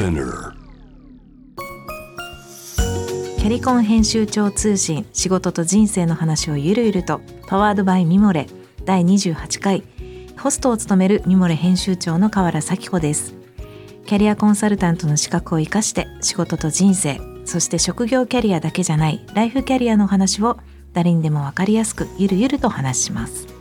Spinner. キャリコン編集長通信仕事と人生の話をゆるゆるとパワードバイミモレ第28回ホストを務めるミモレ編集長の河原咲子です。キャリアコンサルタントの資格を生かして仕事と人生そして職業キャリアだけじゃないライフキャリアの話を誰にでもわかりやすくゆるゆると話します。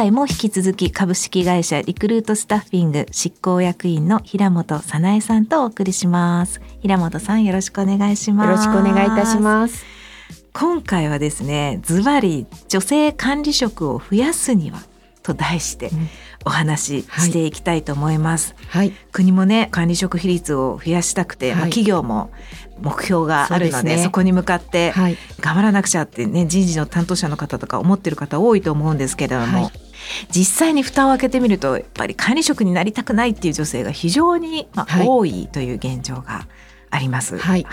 回も引き続き株式会社リクルートスタッフィング執行役員の平本早苗さんとお送りします。平本さんよろしくお願いします。よろしくお願いいたします。今回はですねズバリ女性管理職を増やすにはと題してうん。お話ししていきたいと思います、はい、国もね管理職比率を増やしたくて、まあ、はい企業も目標があるのでそですね。こに向かってはい、頑張らなくちゃってね人事の担当者の方とか思ってる方多いと思うんですけれども、はい実際に蓋を開けてみるとやっぱり管理職になりたくないっていう女性が非常に、まあはい。多いという現状があります。はい。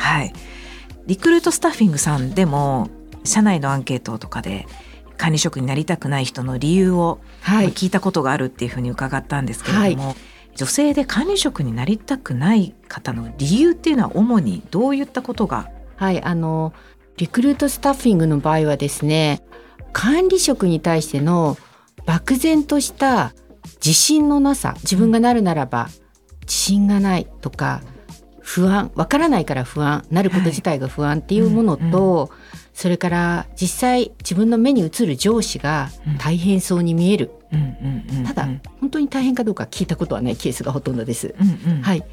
リクルートスタッフィングさんでも社内のアンケートとかで管理職になりたくない人の理由をはい、聞いたことがあるっていうふうに伺ったんですけれども、女性で管理職になりたくない方の理由っていうのは主にどういったことが？はい、あのリクルートスタッフィングの場合はですね、管理職に対しての漠然とした自信のなさ、自分がなるならば自信がないとか不安、わからないから不安、なること自体が不安っていうものと、うんそれから実際自分の目に映る上司が大変そうに見える、うんうんうんただうん本当に大変かどうか聞いたことはないケースがほとんどです。うんうん。はい、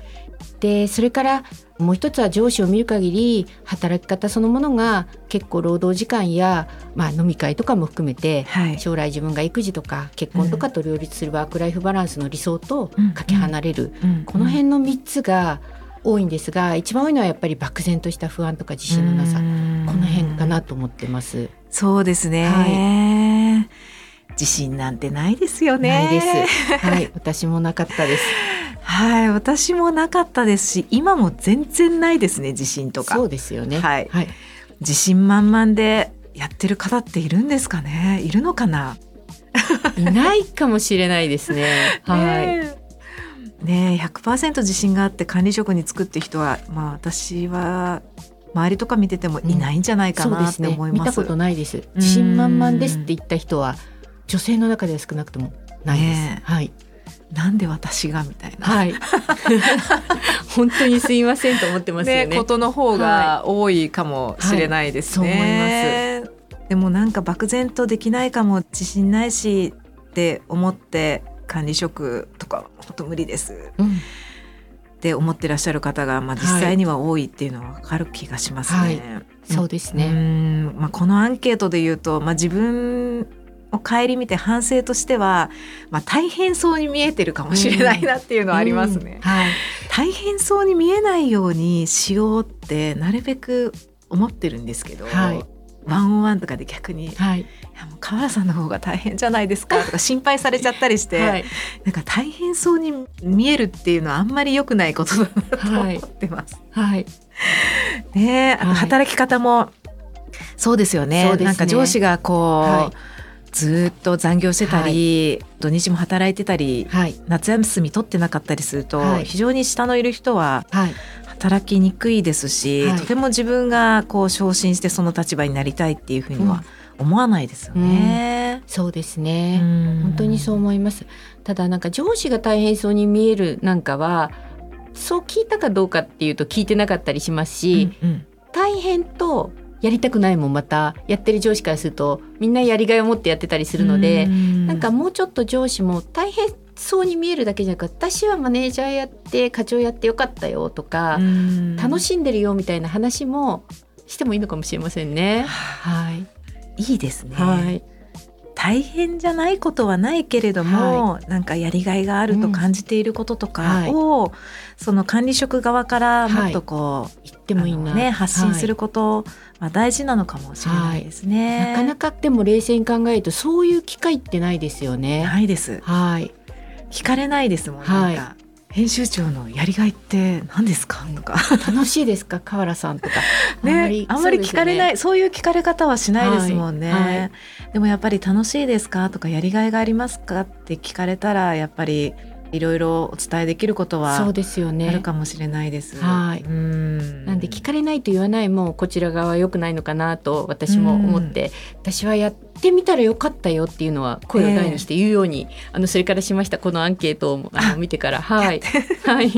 でそれからもう一つは上司を見る限り働き方そのものが結構労働時間や、まあ、飲み会とかも含めてはい。将来自分が育児とか結婚とかと両立するワークライフバランスの理想とうん。かけ離れる、うん。この辺の3つが多いんですが一番多いのはやっぱり漠然とした不安とか自信のなさ。うん。この辺かなと思ってます。そうですね、自信なんてないですよねない です。はい、私もなかったです。はい私もなかったですし今も全然ないですね自信とかそうですよね。はいはい、自信満々でやってる方っているんですかねいるのかな？いないかもしれないですね。はい。ねえねえ100%自信があって管理職に就くって人はまあ私は周りとか見ててもいないんじゃないかなってそうですね思います。見たことないです自信満々ですって言った人は女性の中では少なくともないです、ねえ。はい。なんで私がみたいな、はい。本当にすいませんと思ってますよね。ねことの方が多いかもしれないですね。でもなんか漠然とできないかも自信ないしって思って管理職とか本当無理です。うん。って思ってらっしゃる方が、まあ、実際には多いっていうのは分かる気がしますね。はい。そうですうね、ん。まあ、このアンケートで言うと、まあ、自分を顧みて反省としては、まあ、大変そうに見えてるかもしれないなっていうのはありますね。うんはい。大変そうに見えないようにしようってなるべく思ってるんですけど、はい。ワンオンワンとかで逆に「いはい。やもう河原さんの方が大変じゃないですか」とか心配されちゃったりして、はい。なんか大変そうに見えるっていうのはあんまり良くないことだなとはい思ってます。はい。ねえあとはい。働き方もそうですよね,、ね。なんか上司がこう、はずーっと残業してたり、土日も働いてたりはい。夏休み取ってなかったりすると、はい。非常に下のいる人ははい。働きにくいですし、はい。とても自分がこう昇進してその立場になりたいっていうふうには思わないですよね。そうですね、うん。本当にそう思います。ただなんか上司が大変そうに見えるなんかはそう聞いたかどうかっていうと聞いてなかったりしますし、うんうん。大変とやりたくないもまたやってる上司からするとみんなやりがいを持ってやってたりするので、うん。なんかもうちょっと上司も大変そうに見えるだけじゃなく私はマネージャーやって課長やってよかったよとか、うん。楽しんでるよみたいな話もしてもいいのかもしれませんね。はい、いいですね、はい、大変じゃないことはないけれども、なんかやりがいがあると感じていることとかを、その管理職側からもっとこう、言ってもいいな、ね、発信するはことは大事なのかもしれないですい。ね。なかなかでも冷静に考えるとそういう機会ってないですよね。ないです。はい、聞かれないですもん。はいなんか編集長のやりがいって何ですか？とか。楽しいですか？河原さんとか。ねあんまり聞かれない。そう,、いう聞かれ方はしないですもんね、はい。はい。でもやっぱり楽しいですか？とかやりがいがありますか？って聞かれたらやっぱりいろいろお伝えできることはそうですよね。あるかもしれないです。はい。うん。なんで聞かれないと言わないもこちら側は良くないのかなと私も思って、私はやってみたらよかったよっていうのは声を大にして言うように、あのそれからしました。このアンケートをあの見てから。はい。はい。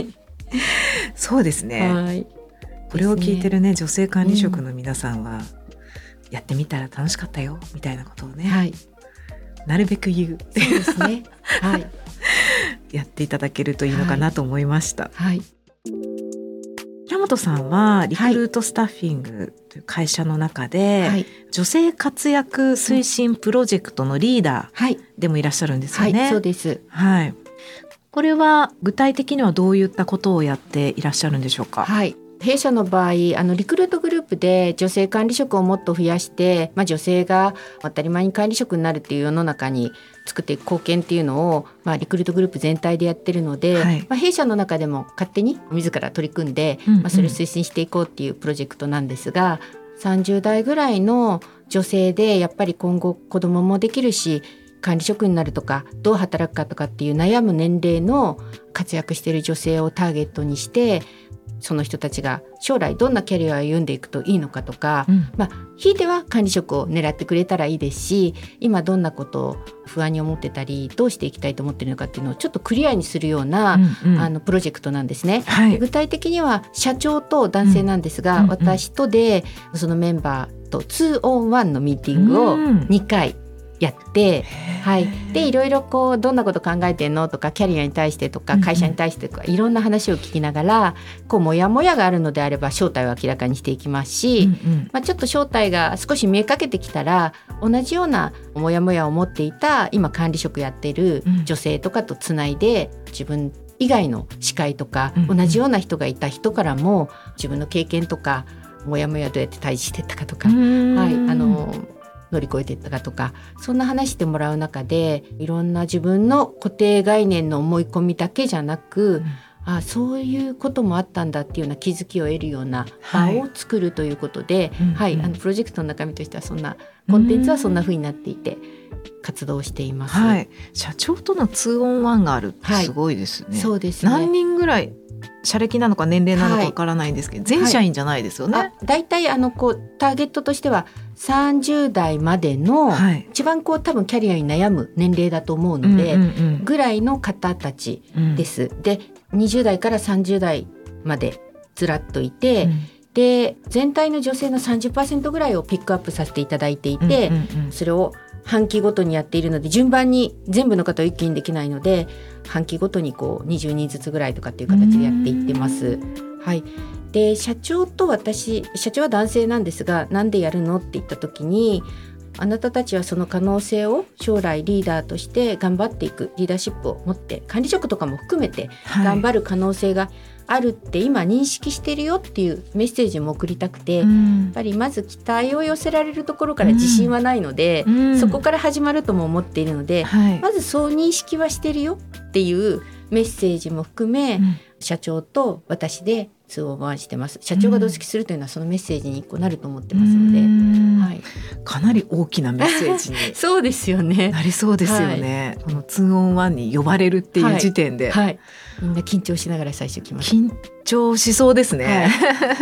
そうですね。はい。これを聞いてるね女性管理職の皆さんは、やってみたら楽しかったよみたいなことをね、はい。なるべく言う。そうですね。はいやっていただけるといいのかなと思いました。はい平本さんはリクルートスタッフィングという会社の中で、はい女性活躍推進プロジェクトのリーダはいーでもいらっしゃるんですよはい、ね。そうですはい。これは具体的にはどういったことをやっていらっしゃるんでしょうか？はい弊社の場合あのリクルートグループで女性管理職をもっと増やして、まあ、女性が当たり前に管理職になるっていう世の中に作っていく貢献っていうのを、まあ、リクルートグループ全体でやってるので、はいまあ、弊社の中でも勝手に自ら取り組んで、うんうんまあ、それを推進していこうっていうプロジェクトなんですが30代ぐらいの女性でやっぱり今後子供もできるし管理職になるとかどう働くかとかっていう悩む年齢の活躍している女性をターゲットにしてその人たちが将来どんなキャリアを歩んでいくといいのかとか、うんまあ、ひいては管理職を狙ってくれたらいいですし今どんなことを不安に思ってたりどうしていきたいと思ってるのかっていうのをちょっとクリアにするような、うんうんあのプロジェクトなんですね。はい。で具体的には社長と男性なんですが、うんうん私とでそのメンバーと 2on1 のミーティングをうん2回やって、はい、でいろいろこうどんなこと考えてんのとかキャリアに対してとかうんうん。会社に対してとか、いろんな話を聞きながらこうモヤモヤがあるのであれば正体を明らかにしていきますし、うんうん。まあ、ちょっと正体が少し見えかけてきたら同じようなモヤモヤを持っていた今管理職やってるうん。女性とかとつないで自分以外の司会とか、うんうん。同じような人がいた人からも自分の経験とかモヤモヤどうやって対峙していったかとか、はい、あの乗り越えていったかとかそんな話してもらう中でいろんな自分の固定概念の思い込みだけじゃなく、あそういうこともあったんだっていうような気づきを得るような場を作るということで、うんはい、うんあのプロジェクトの中身としてはそんなコンテンツはそんな風になっていて活動しています。はい。社長とのツーオンワンがあるってはいすごいですね。そうですね。何人ぐらい社歴なのか年齢なのかはいわからないんですけど、全社員じゃないですよね。あ大体あのこうターゲットとしては30代までのはい。一番こう多分キャリアに悩む年齢だと思うので、うんうんぐらいの方たちうんです。で20代から30代までずらっといて、うんで全体の女性の30%ぐらいをピックアップさせていただいていて、うんうんうんそれを半期ごとにやっているので順番に全部の方を一気にできないので半期ごとにこう20人ずつぐらいとかっていう形でやっていってます。はい、で社長と私社長は男性なんですがなんでやるのって言った時にあなたたちはその可能性を将来リーダーとして頑張っていくリーダーシップを持って管理職とかも含めてはい頑張る可能性があるって今認識してるよっていうメッセージも送りたくて、やっうんぱりまず期待を寄せられるところから自信はないので、うん。そこから始まるとも思っているので、はい。まずそう認識はしてるよっていうメッセージも含め、うん。社長と私で通を回してます。社長が同席するというのはそのメッセージに一個なると思ってますので、うん。はい、かなり大きなメッセージに。そうですよね。なりそうですよね。このツーオンワンに呼ばれるっていう時点で、はい。みんな緊張しながら最初来ました緊張しそうですね。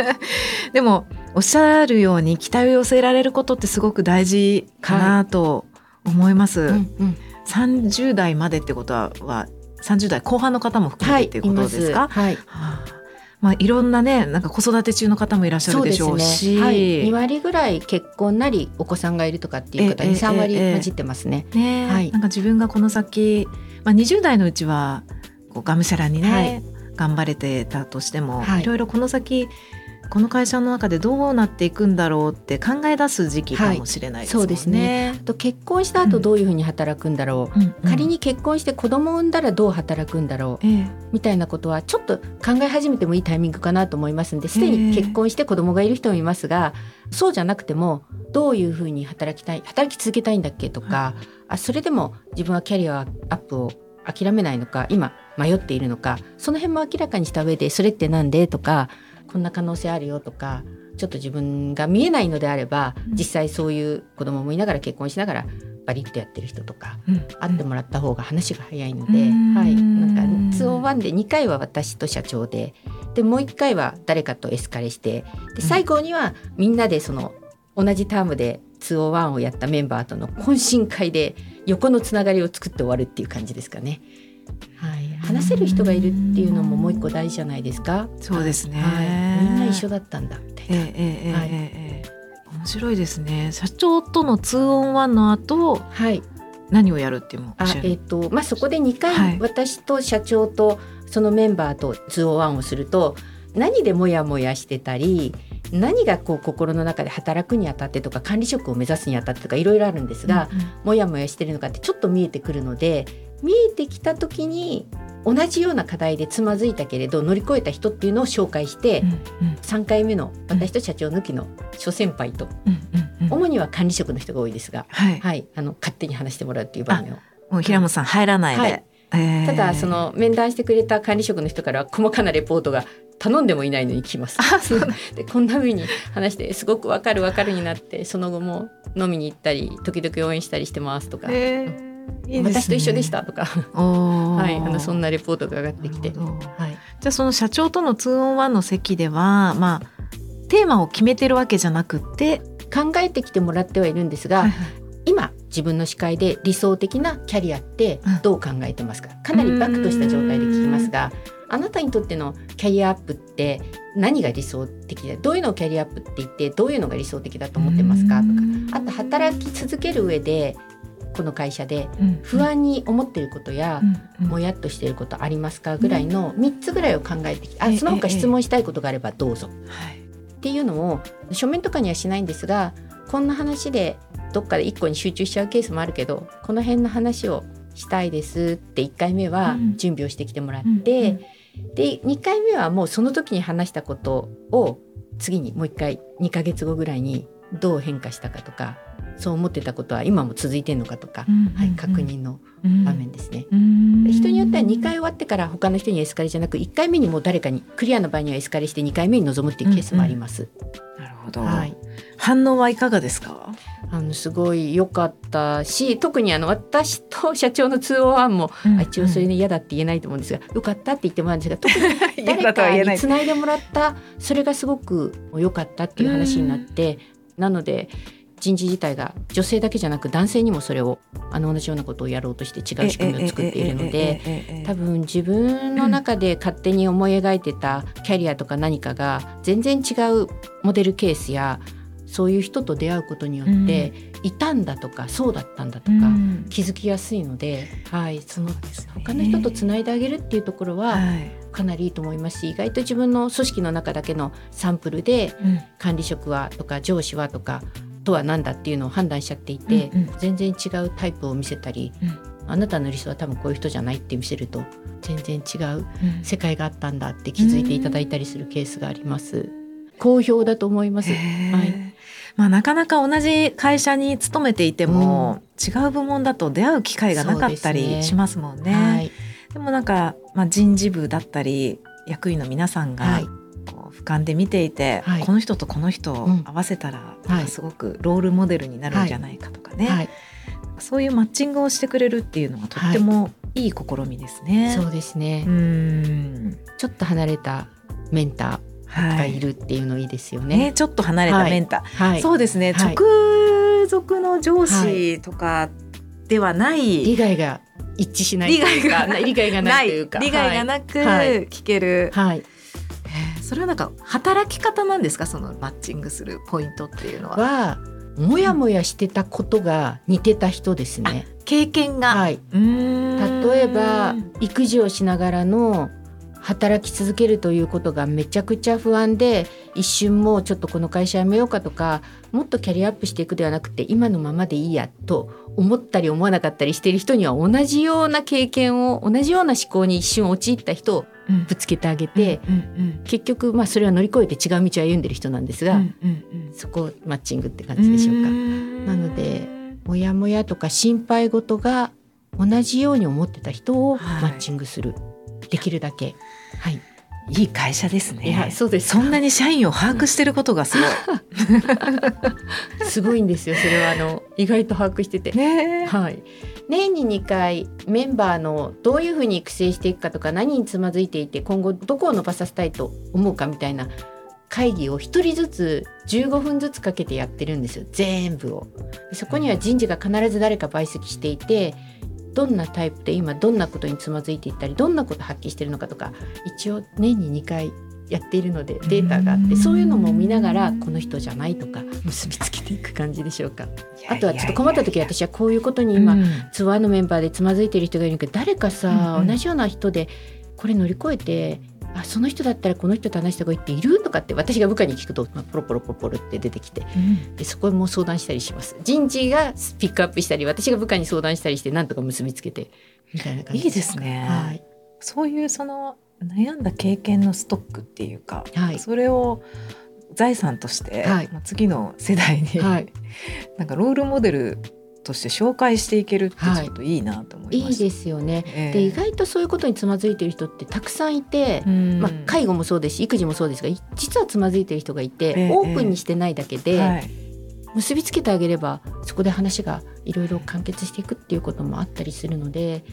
でもおっしゃるように期待を寄せられることってすごく大事かなと思います。うんうん。30代までってことはは30代後半の方も含めてっていうことですか？はい、はあまあいろんなねなんか子育て中の方もいらっしゃるでしょうし、はい、2割ぐらい結婚なりお子さんがいるとかっていう方ええに3割ええ混じってますね。ね、はい。なんか自分がこの先、まあ、20代のうちはこうがむしゃらにね、はい。頑張れてたとしても、はい。い、ろいろこの先この会社の中でどうなっていくんだろうって考え出す時期かもしれないですね。はいそうですね。あと結婚した後どういうふうに働くんだろう、うんうん。仮に結婚して子供を産んだらどう働くんだろう。ええ。みたいなことはちょっと考え始めてもいいタイミングかなと思いますんですでに結婚して子供がいる人もいますがそうじゃなくてもどういうふうに働きたい働き続けたいんだっけとか、あそれでも自分はキャリアアップを諦めないのか今迷っているのかその辺も明らかにした上でそれってなんでとかこんな可能性あるよとかちょっと自分が見えないのであればうん。実際そういう子供もいながら結婚しながらバリッとやってる人とかうん。会ってもらった方が話が早いので、うん。はい、なんか201で2回は私と社長ででもう1回は誰かとエスカレしてで最後にはみんなでその同じタームで201をやったメンバーとの懇親会で横のつながりを作って終わるっていう感じですかね。はせる人がいるっていうのももう一個大事じゃないですか。そうですね、はい、みんな一緒だったんだみたいな。ええええはい、ええ面白いですね。社長とのツーオンワンの後、はい、何をやるっていうもあえっ、ー、とまあそこで2回、私と社長とそのメンバーと two-on-one をすると何でモヤモヤしてたり何がこう心の中で働くにあたってとか管理職を目指すにあたってとかいろいろあるんですが、うんうん、もやもやしてるのかってちょっと見えてくるので見えてきた時に同じような課題でつまずいたけれど乗り越えた人っていうのを紹介して、うんうん、3回目の私と社長抜きの諸先輩と、うんうんうん、主には管理職の人が多いですが、はい、はい、あの勝手に話してもらうっていう場面を。もう平本さん入らないで、はい。ただその面談してくれた管理職の人から細かなレポートが頼んでもいないのに来ます。でこんな風に話してすごくわかるわかるになってその後も飲みに行ったり時々応援したりしてますとか。いいね、私と一緒でしたとか。はい、あのそんなレポートが上がってきて、はい、じゃあその社長との 2on1 の席ではまあテーマを決めてるわけじゃなくて。考えてきてもらってはいるんですが、はいはい、今自分の視界で理想的なキャリアってどう考えてますか、かなりバックとした状態で聞きますがあなたにとってのキャリアアップって何が理想的でどういうのをキャリアアップって言ってどういうのが理想的だと思ってますか？とか。あと働き続ける上でこの会社で不安に思っていることや、もやっとしていることありますかぐらいの3つぐらいを考えてきて、あその他質問したいことがあればどうぞ、っていうのを書面とかにはしないんですがこんな話でどっかで1個に集中しちゃうケースもあるけどこの辺の話をしたいですって1回目は準備をしてきてもらって、で2回目はもうその時に話したことを次にもう1回2ヶ月後ぐらいにどう変化したかとかそう思ってたことは今も続いてるのかとか、はい、確認の場面ですね、人によっては2回終わってから他の人にエスカレじゃなく1回目にも誰かにクリアの場合にはエスカレして2回目に臨むっていうケースもあります。なるほど、はい、反応はいかがですか？あのすごい良かったし特にあの私と社長の通話案も、うんうん、一応それに嫌だって言えないと思うんですが良かったって言ってもらうんですが 特に誰かにつないでもらったそれがすごく良かったっていう話になって、なので人事自体が女性だけじゃなく男性にもそれをあの同じようなことをやろうとして違う仕組みを作っているので多分自分の中で勝手に思い描いてたキャリアとか何かが全然違うモデルケースやそういう人と出会うことによって、いたんだとかそうだったんだとか、気づきやすいので、はい、その他の人とつないであげるっていうところは、かなりいいと思いますし意外と自分の組織の中だけのサンプルで、管理職はとか上司はとかとは何だっていうのを判断しちゃっていて、うんうん、全然違うタイプを見せたり、うん、あなたの理想は多分こういう人じゃないって見せると全然違う世界があったんだって気づいていただいたりするケースがあります。好評だと思います。はい。まあ、なかなか同じ会社に勤めていても、うん、違う部門だと出会う機会がなかったりしますもんね。でねはい、でもなんか、まあ、人事部だったり役員の皆さんが、はい俯瞰で見ていて、はい、この人とこの人を合わせたら、うん、すごくロールモデルになるんじゃないかとかね、はい、そういうマッチングをしてくれるっていうのはとってもい。い試みですね。そうですね。うん。ちょっと離れたメンターがいるっていうのいいですよね。ねちょっと離れたメンター、そうですね、直属の上司とかではない、利害が一致しない利害がないというか。利害がなく聞ける、はいそれはなんか働き方なんですか？そのマッチングするポイントっていうのは。はもやもやしてたことが似てた人ですね。経験が、はい、例えば育児をしながらの働き続けるということがめちゃくちゃ不安で一瞬もうちょっとこの会社辞めようかとかもっとキャリアアップしていくではなくて今のままでいいやと思ったり思わなかったりしている人には同じような経験を同じような思考に一瞬陥った人をぶつけてあげて、結局まあそれは乗り越えて違う道を歩んでる人なんですが、そこマッチングって感じでしょうか。なのでモヤモヤとか心配事が同じように思ってた人をマッチングする。はいできるだけ。はいいい会社ですね。いやそうですそんなに社員を把握してることがすごい。すごいんですよそれはあの意外と把握してて。ねはい、年に2回メンバーのどういうふうに育成していくかとか何につまずいていて今後どこを伸ばさせたいと思うかみたいな会議を1人ずつ15分ずつかけてやってるんですよ全部を。でそこには人事が必ず誰か陪席していてどんなタイプで今どんなことにつまずいていったりどんなこと発揮してるのかとか一応年に2回やっているのでデータがあってそういうのも見ながらこの人じゃないとか結びつけていく感じでしょうか。あとはちょっと困った時私はこういうことに今、ツアーのメンバーでつまずいてる人がいるけど誰かさ、同じような人でこれ乗り越えてあその人だったらこの人と話した方がいいっているとかって私が部下に聞くと、まあ、ポロポロポロポロって出てきてでそこも相談したりします。人事がピックアップしたり私が部下に相談したりしてなんとか結びつけてみたいな感じいいですね。はい、そういうその悩んだ経験のストックっていうか、はい。それを財産として、はい。まあ次の世代に、はい、なんかロールモデルとして紹介していけるってはい。ちょっといいなと思いました。いいですよね。ええ。で意外とそういうことにつまずいてる人ってたくさんいて、うん。まあ、介護もそうですし育児もそうですがい実はつまずいてる人がいて、ええ。オープンにしてないだけで、はい。結びつけてあげればそこで話がいろいろ完結していくっていうこともあったりするので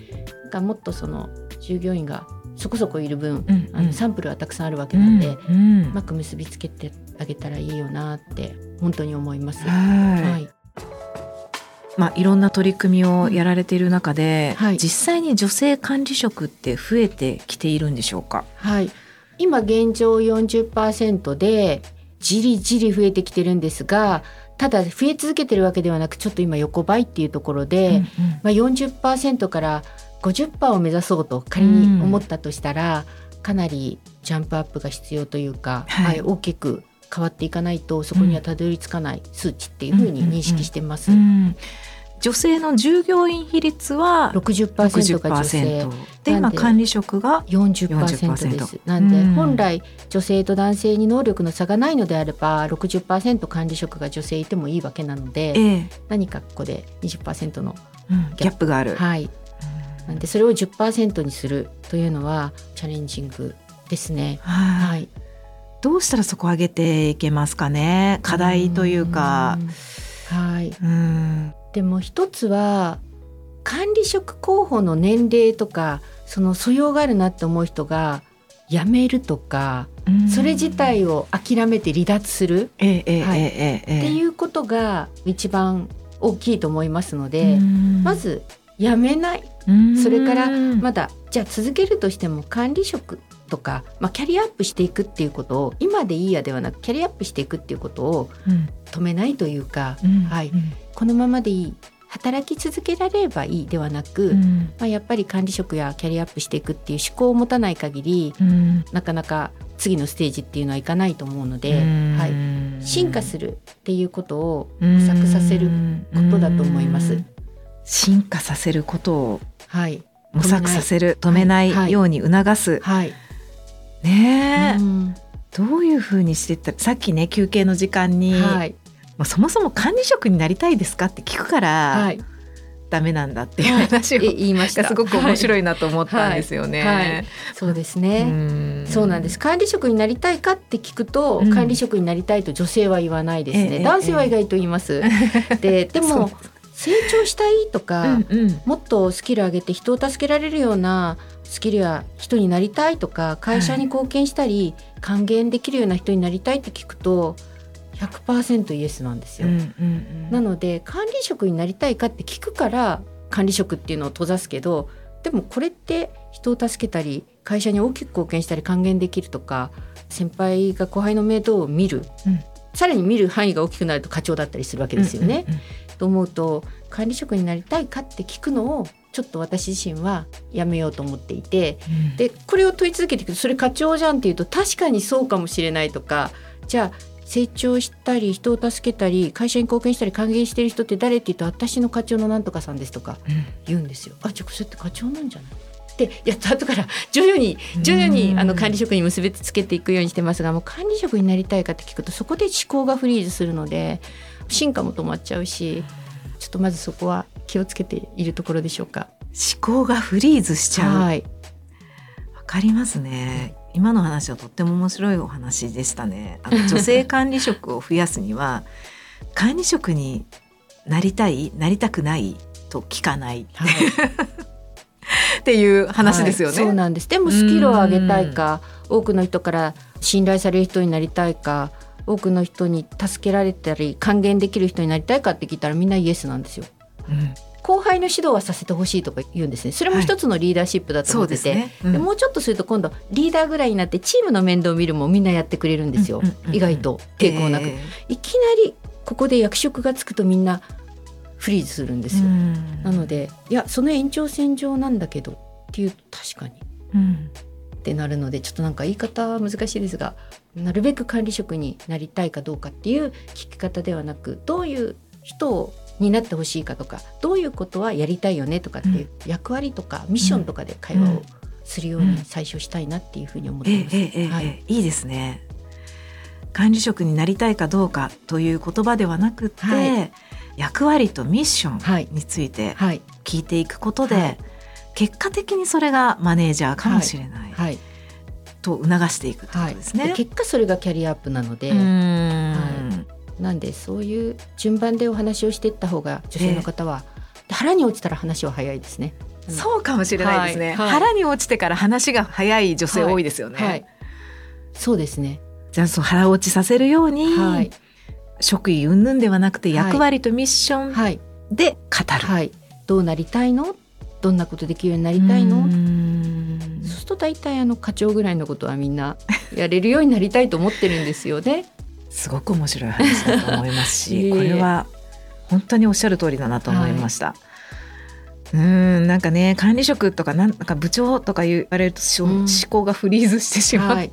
なもっとその従業員がそこそこいる分、うんあのサンプルはたくさんあるわけなんで、ううん。うんまく結びつけてあげたらいいよなって本当に思います。はい。はい、まあ、いろんな取り組みをやられている中で、はい。実際に女性管理職って増えてきているんでしょうか？はい、今現状40%でじりじり増えてきてるんですがただ増え続けてるわけではなくちょっと今横ばいっていうところで、まあ、40%から50%を目指そうと仮に思ったとしたら、かなりジャンプアップが必要というか、はい。はい大きく変わっていかないとそこにはたどり着かない数値っていうふうに認識してます。うん女性の従業員比率は60%が女性。60%で今管理職が40%です。なんで、うん。本来女性と男性に能力の差がないのであれば60%管理職が女性いてもいいわけなので、ええ。何かここで20%のうん。ギャップ。がある。はい。なんでそれを10%にするというのはチャレンジングですね。はい。はい。どうしたらそこ上げていけますかね？課題というか。うん。はい。うん。でも一つは管理職候補の年齢とかその素養があるなって思う人が辞めるとか、それ自体を諦めて離脱する。ええええはい。ええええ。っていうことが一番大きいと思いますので、まず辞めない。それからまだじゃあ続けるとしても管理職とか、まあ、キャリアアップしていくっていうことを今でいいやではなくキャリアアップしていくっていうことを止めないというか、はい。このままでいい。働き続けられればいいではなく、まあ、やっぱり管理職やキャリアアップしていくっていう思考を持たない限りなかなか次のステージっていうのはいかないと思うので、はい、進化するっていうことを模索させることだと思います。進化させることをはい、模索させる止めない。はい。ように促す、はいねえ、うん。どういうふうにしていったさっきね休憩の時間に、はい。もうそもそも管理職になりたいですかって聞くから、はい、ダメなんだっていう話を、え言いました。がすごく面い、白いなと思ったんですよね。はい。はい。そうですね。ん。そうなんです。管理職になりたいかって聞くと、うん。管理職になりたいと女性は言わないですね、ええ男性は意外と言います。ででそう。も成長したいとか、うんうん。もっとスキル上げて人を助けられるようなスキルや人になりたいとか会社に貢献したり、還元できるような人になりたいって聞くと100%イエスなんですよ。なので管理職になりたいかって聞くから管理職っていうのを閉ざすけどでもこれって人を助けたり会社に大きく貢献したり還元できるとか先輩が後輩の面倒を見る、うんさらに見る範囲が大きくなると課長だったりするわけですよね。と思うと管理職になりたいかって聞くのをちょっと私自身はやめようと思っていてうん。でこれを問い続けていくとそれ課長じゃんっていうと確かにそうかもしれないとかじゃあ成長したり人を助けたり会社に貢献したり還元してる人って誰って言うと私の課長のなんとかさんですとかうん。言うんですよ。あじゃあそれって課長なんじゃない？でやった後から徐々に徐々にうんあの管理職に結びつけていくようにしてますがもう管理職になりたいかって聞くとそこで思考がフリーズするので進化も止まっちゃうしちょっとまずそこは気をつけているところでしょうか？思考がフリーズしちゃう。わ、はい、かりますね。今の話はとっても面白いお話でしたね。あの 女性管理職を増やすには管理職になりたいなりたくないと聞かない、はい、っていう話ですよね、はい、そうなんです。でもスキルを上げたいか多くの人から信頼される人になりたいか多くの人に助けられたり還元できる人になりたいかって聞いたらみんなイエスなんですよ。うん後輩の指導はさせてほしいとか言うんですね。それも一つのリーダーシップだと思ってて、はいね。うん、でもうちょっとすると今度リーダーぐらいになってチームの面倒を見るもみんなやってくれるんですよ、うんうんうん、意外と。抵抗なく、えー、いきなりここで役職がつくとみんなフリーズするんですよ、なのでいやその延長線上なんだけどっていう確かに、うん、ってなるのでちょっとなんか言い方は難しいですがなるべく管理職になりたいかどうかっていう聞き方ではなくどういう人になってほしいかとかどういうことはやりたいよねとかっていう役割とかミッションとかで会話をするように最初したいなっていうふうに思ってます。はい、いいですね。管理職になりたいかどうかという言葉ではなくて、はい、役割とミッションについて聞いていくことで、はい、結果的にそれがマネージャーかもしれない。はい。と促していくってことですね、結果それがキャリアアップなので、はい、なんでそういう順番でお話をしていった方が女性の方は、えー、腹に落ちたら話は早いですね。そうかもしれないですね、はい。はい、腹に落ちてから話が早い女性多いですよね。はい、そうですね。じゃあそう腹落ちさせるように、はい、職位云々ではなくて役割とミッションで語る、はい、どうなりたいの？どんなことできるようになりたいの？そうすると大体あの課長ぐらいのことはみんなやれるようになりたいと思ってるんですよね。すごく面白い話だと思いますし これは本当におっしゃる通りだなと思いました。はい。うんなんかね管理職とかなんか部長とか言われると、うん、思考がフリーズしてしまう、はい、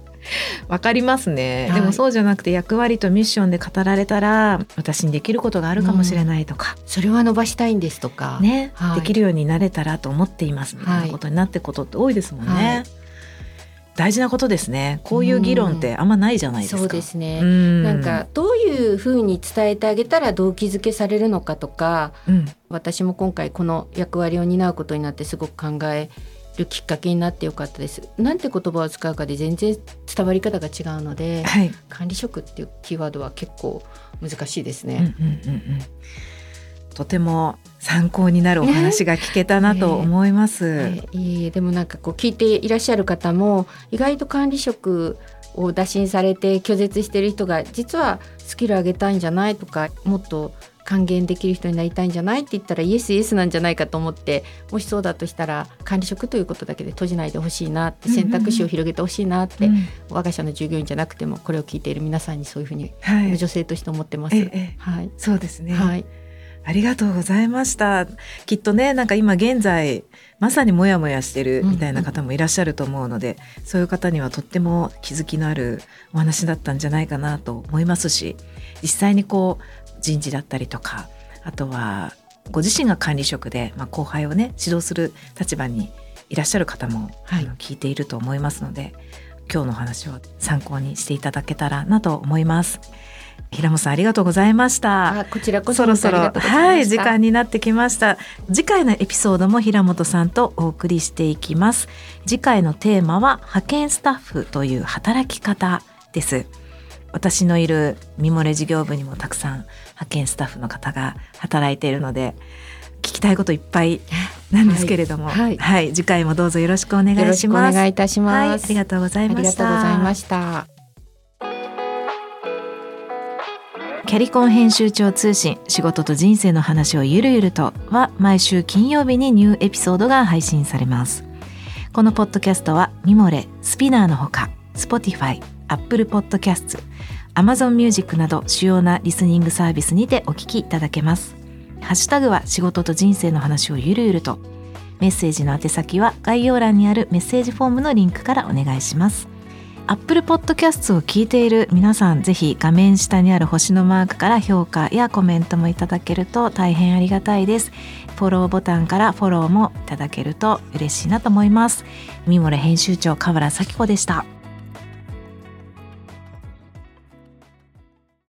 わかりますね、はい、でもそうじゃなくて役割とミッションで語られたら私にできることがあるかもしれないとか、うん、それは伸ばしたいんですとか。ね、はい、できるようになれたらと思っています。みたいなことになってことって多いですもんね。大事なことですね。こういう議論ってあんまないじゃないですか、うん、そうですね。なんかどういうふうに伝えてあげたら動機づけされるのかとか、うん、私も今回この役割を担うことになってすごく考えるきっかけになってよかったです。なんて言葉を使うかで全然伝わり方が違うので、はい、管理職っていうキーワードは結構難しいですね。うんうんうんうんとても参考になるお話が聞けたなと思います。えーえー、でもなんかこう聞いていらっしゃる方も意外と管理職を打診されて拒絶してる人が実はスキル上げたいんじゃないとかもっと還元できる人になりたいんじゃないって言ったらイエスイエスなんじゃないかと思ってもしそうだとしたら管理職ということだけで閉じないでほしいなって選択肢を広げてほしいなって、うんうん、我が社の従業員じゃなくてもこれを聞いている皆さんにそういうふうに、はい、女性として思ってます。はい、そうですね、はいありがとうございました。きっとね、なんか今現在、まさにモヤモヤしてるみたいな方もいらっしゃると思うので、うんうん、そういう方にはとっても気づきのあるお話だったんじゃないかなと思いますし、実際にこう、人事だったりとかあとはご自身が管理職で、まあ、後輩をね指導する立場にいらっしゃる方も、はい、聞いていると思いますので今日の話を参考にしていただけたらなと思います。平本さんありがとうございました。こちらこそそろそろはい時間になってきました。次回のエピソードも平本さんとお送りしていきます。次回のテーマは派遣スタッフという働き方です。私のいるミモレ事業部にもたくさん派遣スタッフの方が働いているので聞きたいこといっぱい なんですけれども、はい、はい、次回もどうぞよろしくお願いします。お願いいたします、はい、ありがとうございました。キャリコン編集長通信仕事と人生の話をゆるゆるとは毎週金曜日にニューエピソードが配信されます。このポッドキャストはミモレ、スピナーのほか、Spotify、Apple Podcasts、Amazon Music など主要なリスニングサービスにてお聞きいただけます。ハッシュタグは仕事と人生の話をゆるゆると。メッセージの宛先は概要欄にあるメッセージフォームのリンクからお願いします。アップルポッドキャストを聞いている皆さん、ぜひ画面下にある星のマークから評価やコメントもいただけると大変ありがたいです。フォローボタンからフォローもいただけると嬉しいなと思います。ミモレ編集長河原咲子でした。